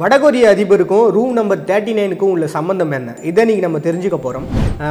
வடகொரிய அதிபருக்கும் room number thirty நைனுக்கும் உள்ள சம்பந்தம் என்ன? இதை நீங்கள் நம்ம தெரிஞ்சுக்க போகிறோம்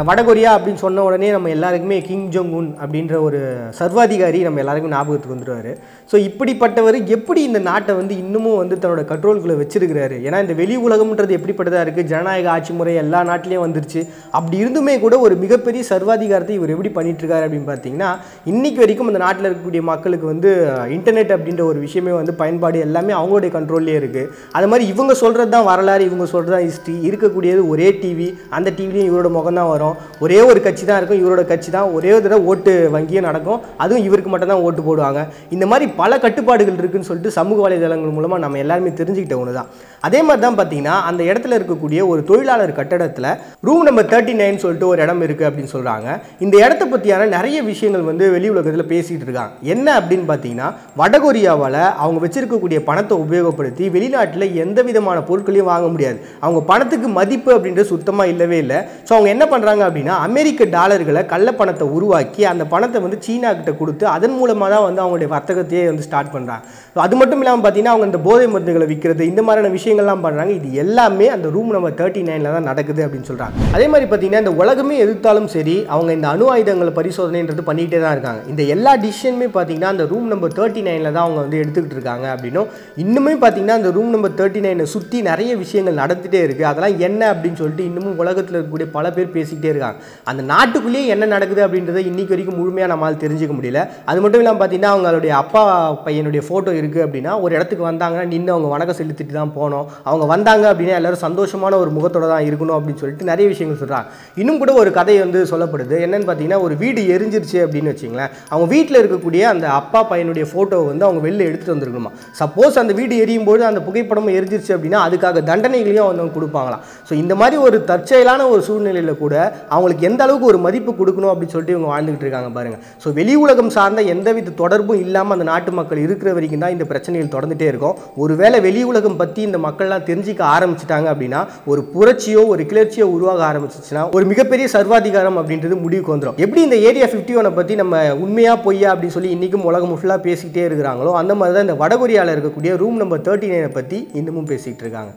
வடகொரியா அப்படின்னு சொன்ன உடனே நம்ம எல்லாருக்குமே கிங் ஜோங் உன் அப்படின்ற ஒரு சர்வாதிகாரி நம்ம எல்லாருக்கும் ஞாபகத்துக்கு வந்துடுவார் ஸோ இப்படிப்பட்டவர் எப்படி இந்த நாட்டை வந்து இன்னமும் வந்து தன்னோட கண்ட்ரோல்குள்ளே வச்சிருக்கிறாரு? ஏன்னா இந்த வெளி உலகம்ன்றது எப்படிப்பட்டதாக இருக்குது ஜனநாயக ஆட்சி முறை எல்லா நாட்டிலையும் வந்துருச்சு. அப்படி இருந்துமே கூட ஒரு மிகப்பெரிய சர்வாதிகாரத்தை இவர் எப்படி பண்ணிட்டுருக்காரு அப்படின்னு பார்த்தீங்கன்னா இன்றைக்கி வரைக்கும் அந்த நாட்டில் இருக்கக்கூடிய மக்களுக்கு வந்து இன்டர்நெட் அப்படின்ற ஒரு விஷயமே வந்து பயன்பாடு எல்லாமே அவங்களுடைய கண்ட்ரோல்லே இருக்குது அது மாதிரி இவங்க சொல்கிறது தான் வரலாறு இவங்க சொல்கிறது தான் ஹிஸ்ட்ரி இருக்கக்கூடியது ஒரே டிவி அந்த டிவிலையும் இவரோட முகம் தான் வரும். ஒரே ஒரு கட்சி தான் இருக்கும் இவரோட கட்சி தான். ஒரே தடவை ஓட்டு வங்கியும் நடக்கும். அதுவும் இவருக்கு மட்டும் தான் ஓட்டு போடுவாங்க. இந்த மாதிரி பல கட்டுப்பாடுகள் இருக்குதுன்னு சொல்லிட்டு சமூக வலைதளங்கள் மூலமாக நம்ம எல்லாருமே தெரிஞ்சுக்கிட்ட ஒன்று தான் அதே மாதிரி தான் பார்த்தீங்கன்னா அந்த இடத்துல இருக்கக்கூடிய ஒரு தொழிலாளர் கட்டடத்தில் ரூம் நம்பர் தேர்ட்டி நைன் சொல்லிட்டு ஒரு இடம் இருக்குது அப்படின்னு சொல்கிறாங்க இந்த இடத்த பற்றியான நிறைய விஷயங்கள் வந்து வெளி உலகத்தில் பேசிகிட்டு இருக்காங்க. என்ன அப்படின்னு பார்த்தீங்கன்னா வடகொரியாவால் அவங்க வச்சுருக்கக்கூடிய பணத்தை உபயோகப்படுத்தி வெளிநாட்டில் எந்த விதமான பொருட்களையும் வாங்க முடியாது. அவங்க பணத்துக்கு மதிப்பு அப்படின்றது சுத்தமாக இல்லவே இல்லை. ஸோ அவங்க என்ன பண்ணுறாங்க அப்படின்னா அமெரிக்க டாலர்களை கள்ள பணத்தை உருவாக்கி அந்த பணத்தை வந்து சீனா கிட்ட கொடுத்து அதன் மூலமாக தான் வந்து அவங்களுடைய வர்த்தகத்தையே வந்து ஸ்டார்ட் பண்ணுறாங்க அது மட்டும் இல்லாமல் பார்த்தீங்கன்னா அவங்க இந்த போதை மருந்துகளை விற்கிறது இந்த மாதிரியான விஷயங்கள்லாம் பண்ணுறாங்க இது எல்லாமே அந்த ரூம் நம்பர் தேர்ட்டி நைனில் தான் நடக்குது அப்படின்னு சொல்கிறாங்க அதே மாதிரி பார்த்தீங்கன்னா இந்த உலகமே எதிர்த்தாலும் சரி அவங்க இந்த அணு ஆயுதங்கள் பரிசோதனைன்றது பண்ணிக்கிட்டே தான் இருக்காங்க. இந்த எல்லா டிசிஷனுமே பார்த்தீங்கன்னா அந்த ரூம் நம்பர் தேர்ட்டி நைனில் தான் அவங்க வந்து எடுத்துக்கிட்டு இருக்காங்க அப்படின்னும். இன்னுமே பார்த்தீங்கன்னா அந்த ரூம் நம்பர் தேர்ட்டி நைன் சுற்றி நிறைய விஷயங்கள் நடந்துகிட்டே இருக்குது அதெல்லாம் என்ன அப்படின்னு சொல்லிட்டு இன்னமும் உலகத்தில் இருக்கக்கூடிய பல பேர் பேசிக்கிட்டே இருக்காங்க. அந்த நாட்டுக்குள்ளேயே என்ன நடக்குது அப்படின்றத இன்றைக்கு வரைக்கும் முழுமையாக நம்மளால் தெரிஞ்சுக்க முடியல. அது மட்டும் இல்லாமல் பார்த்தீங்கன்னா அவங்களுடைய அப்பா பையனுடைய ஃபோட்டோ இருக்குது அப்படின்னா ஒரு இடத்துக்கு வந்தாங்கன்னா நின்று அவங்க வணக்கம் செலுத்திட்டு தான் போனோம். அவங்க வந்தாங்க அப்படின்னா எல்லோரும் சந்தோஷமான ஒரு முகத்தோட தான் இருக்கணும் அப்படின்னு சொல்லிட்டு நிறைய விஷயங்கள் சொல்கிறாங்க இன்னும் கூட ஒரு கதை வந்து சொல்லப்படுது. என்னென்னு பார்த்தீங்கன்னா ஒரு வீடு எரிஞ்சிருச்சு அப்படின்னு வச்சிங்களேன் அவங்க வீட்டில் இருக்கக்கூடிய அந்த அப்பா பையனுடைய ஃபோட்டோவை வந்து அவங்க வெளில எடுத்துகிட்டு வந்துருக்கணுமா? சப்போஸ் அந்த வீடு எரியும் போது அந்த புகைப்படம் எரிஞ்சு எரிஞ்சிருச்சு அப்படின்னா அதுக்காக தண்டனைகளையும் அவங்க கொடுப்பாங்களாம். ஸோ இந்த மாதிரி ஒரு தற்செயலான ஒரு சூழ்நிலையில் கூட அவங்களுக்கு எந்த அளவுக்கு ஒரு மதிப்பு கொடுக்கணும் அப்படின்னு சொல்லிட்டு இவங்க வாழ்ந்துகிட்டு இருக்காங்க பாருங்க. ஸோ வெளி உலகம் சார்ந்த எந்தவித தொடர்பும் இல்லாமல் அந்த நாட்டு மக்கள் இருக்கிற வரைக்கும் தான் இந்த பிரச்சனைகள் தொடர்ந்துட்டே இருக்கும். ஒருவேளை வெளி உலகம் பற்றி இந்த மக்கள்லாம் தெரிஞ்சிக்க ஆரம்பிச்சிட்டாங்க அப்படின்னா ஒரு புரட்சியோ ஒரு கிளர்ச்சியோ உருவாக ஆரம்பிச்சிச்சுன்னா ஒரு மிகப்பெரிய சர்வாதிகாரம் அப்படின்றது முடிவுக்கு வந்துடும் எப்படி இந்த ஏரியா ஃபிஃப்டி ஒனை பற்றி நம்ம உண்மையா பொய்யா அப்படின்னு சொல்லி இன்றைக்கும் உலகம் ஃபுல்லாக பேசிக்கிட்டே இருக்கிறாங்களோ அந்த மாதிரி தான் இந்த வடகொரியாவில் இருக்கக்கூடிய ரூம் நம்பர் தேர்ட்டி நைனை பற்றி இன்னமும் பேசிகிட்டு இருக்காங்க